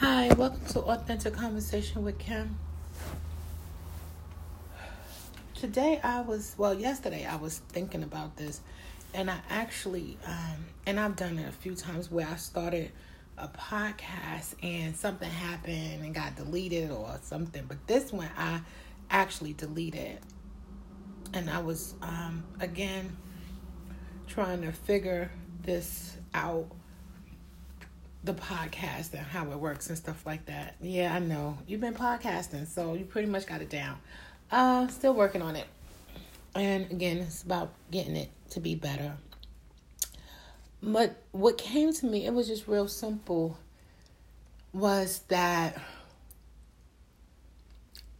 Hi, welcome to Authentic Conversation with Kim. Today I was, well, yesterday I was thinking about this, and I actually, um, and I've done it a few times where I started a podcast and something happened and got deleted or something, but this one I actually deleted. And I was, um, again, trying to figure this out the podcast and how it works and stuff like that. Yeah, I know. You've been podcasting, so you pretty much got it down. Uh still working on it. And again, it's about getting it to be better. But what came to me, it was just real simple was that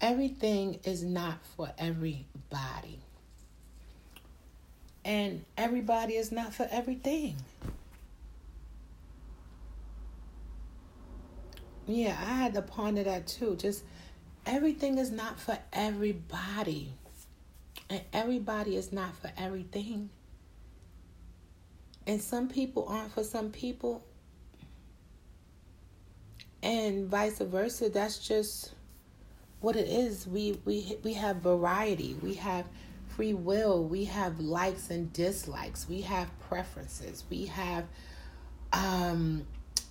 everything is not for everybody. And everybody is not for everything. Yeah, I had to ponder that too. Just everything is not for everybody. And everybody is not for everything. And some people aren't for some people. And vice versa. That's just what it is. We we we have variety. We have free will. We have likes and dislikes. We have preferences. We have um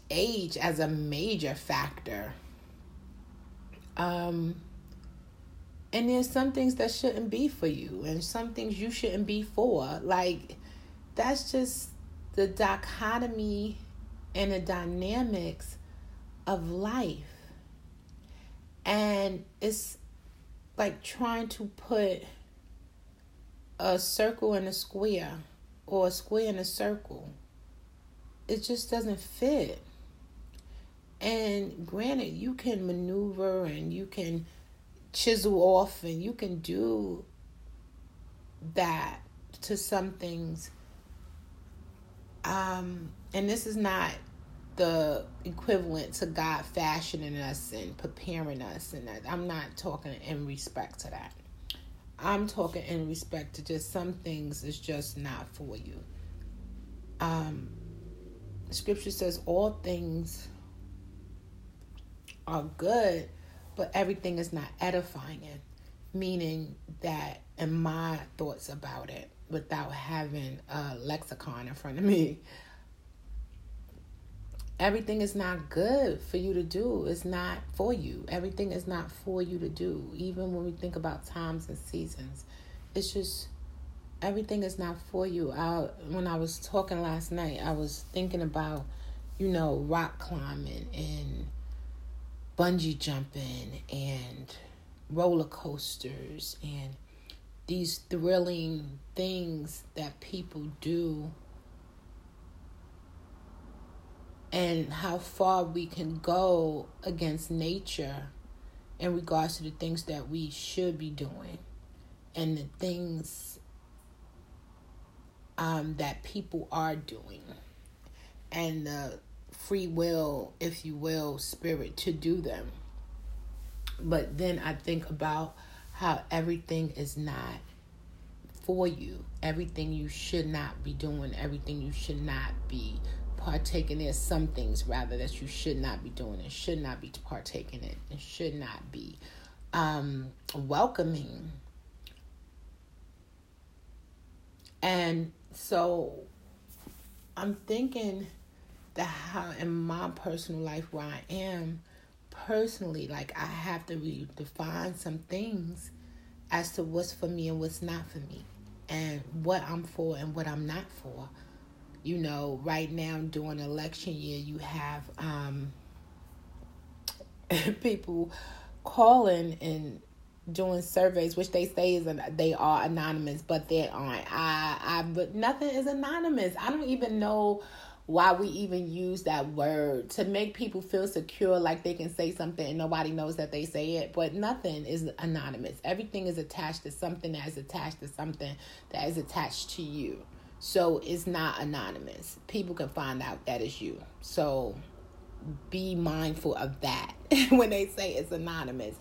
age as a major factor. Um, and there's some things that shouldn't be for you, and some things you shouldn't be for. Like, that's just the dichotomy and the dynamics of life. And it's like trying to put a circle in a square or a square in a circle. It just doesn't fit. And granted, you can maneuver and you can chisel off and you can do that to some things. Um, and this is not the equivalent to God fashioning us and preparing us, and. I'm not talking in respect to that. I'm talking in respect to just some things is just not for you. Um, scripture says all things are good, but everything is not edifying, meaning that in my thoughts about it, without having a lexicon in front of me, everything is not good for you to do. It's not for you. Everything is not for you to do. Even when we think about times and seasons, it's just everything is not for you. I, when I was talking last night, I was thinking about, you know, rock climbing and bungee jumping and roller coasters and these thrilling things that people do. And how far we can go against nature in regards to the things that we should be doing and the things um, that people are doing. And the free will, if you will, spirit to do them. But then I think about how everything is not for you. Everything you should not be doing, everything you should not be partaking in. Some things, rather, that you should not be doing and should not be partaking in and should not be um, welcoming. And so I'm thinking that how in my personal life where I am personally, like I have to redefine some things as to what's for me and what's not for me, and what I'm for and what I'm not for. You know, right now during election year, you have um, people calling and doing surveys, which they say is they are anonymous, but they aren't. I, I, but nothing is anonymous. I don't even know why we even use that word to make people feel secure like they can say something and nobody knows that they say it. But nothing is anonymous. Everything is attached to something that is attached to something that is attached to you. So it's not anonymous. People can find out that is you. So be mindful of that when they say it's anonymous.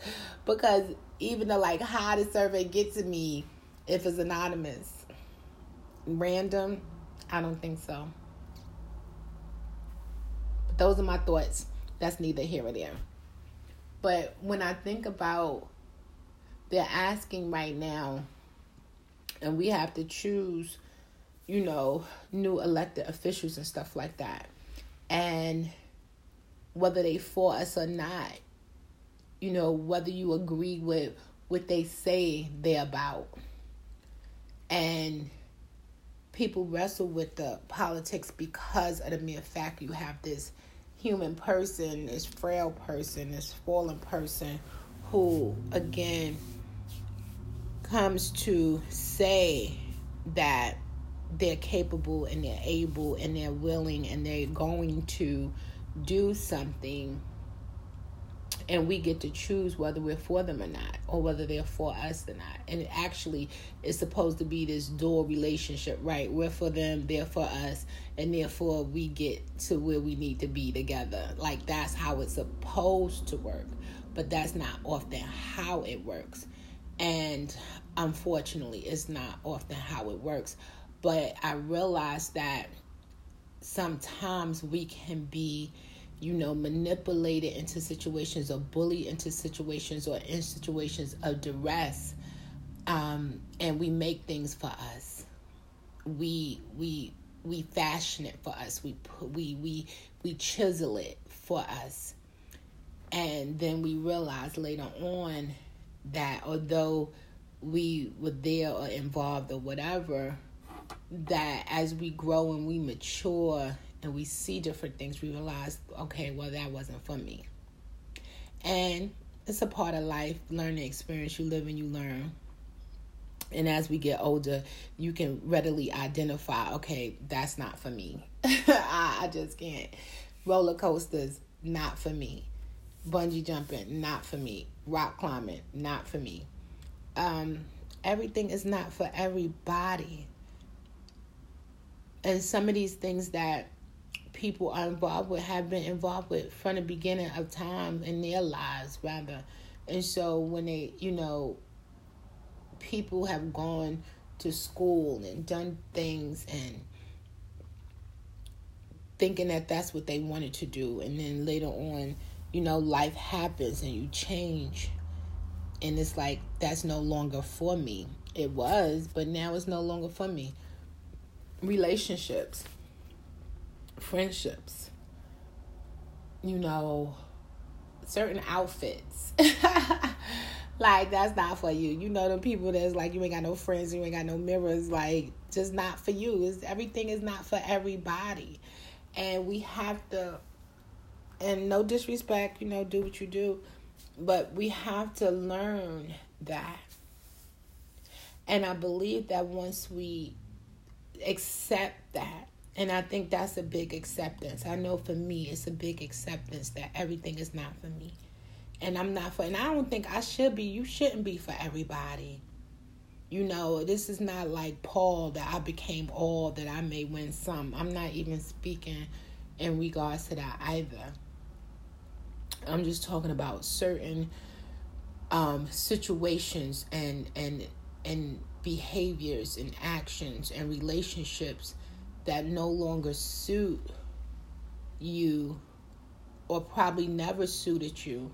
Because even the like how the survey get to me if it's anonymous? Random? I don't think so those are my thoughts that's neither here nor there. But when I think about they're asking right now, and we have to choose, you know, new elected officials and stuff like that. And whether they for us or not, you know, whether you agree with what they say they're about. And people wrestle with the politics because of the mere fact you have this human person, this frail person, this fallen person who, again, comes to say that they're capable and they're able and they're willing and they're going to do something and we get to choose whether we're for them or not or whether they're for us or not. And it actually is supposed to be this dual relationship right? We're for them they're for us and therefore we get to where we need to be together. Like that's how it's supposed to work but that's not often how it works. And unfortunately it's not often how it works. But i realize that sometimes we can be you know, manipulated into situations or bullied into situations or in situations of duress. Um, and we make things for us. We we we fashion it for us. We we we we chisel it for us. And then we realize later on that although we were there or involved or whatever, that as we grow and we mature and we see different things, we realize, okay, well, that wasn't for me. And it's a part of life, learning experience. You live and you learn. And as we get older, you can readily identify, okay, that's not for me. I, I just can't. Roller coasters, not for me. Bungee jumping, not for me. Rock climbing, not for me. Um, everything is not for everybody. And some of these things that people are involved with have been involved with from the beginning of time in their lives rather. And so when they you know people have gone to school and done things and thinking that that's what they wanted to do and then later on you know life happens and you change and it's like that's no longer for me. It was but now it's no longer for me. Relationships friendships, you know, certain outfits. like that's not for you. You know the people that's like you ain't got no friends, you ain't got no mirrors, like just not for you. It's everything is not for everybody. And we have to and no disrespect, you know, do what you do, but we have to learn that. And I believe that once we accept that and I think that's a big acceptance. I know for me, it's a big acceptance that everything is not for me. And I'm not for, and I don't think I should be. You shouldn't be for everybody. You know, this is not like Paul that I became all that I may win some. I'm not even speaking in regards to that either. I'm just talking about certain um, situations and and and behaviors and actions and relationships that no longer suit you or probably never suited you.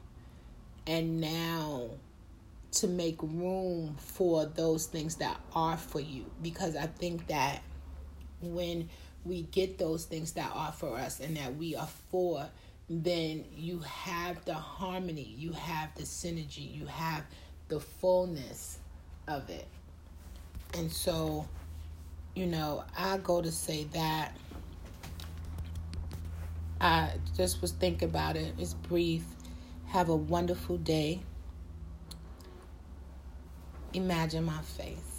And now to make room for those things that are for you. Because i think that when we get those things that are for us and that we are for then you have the harmony you have the synergy you have the fullness of it. And so you know, I go to say that. I just was thinking about it. It's brief. Have a wonderful day. Imagine my face.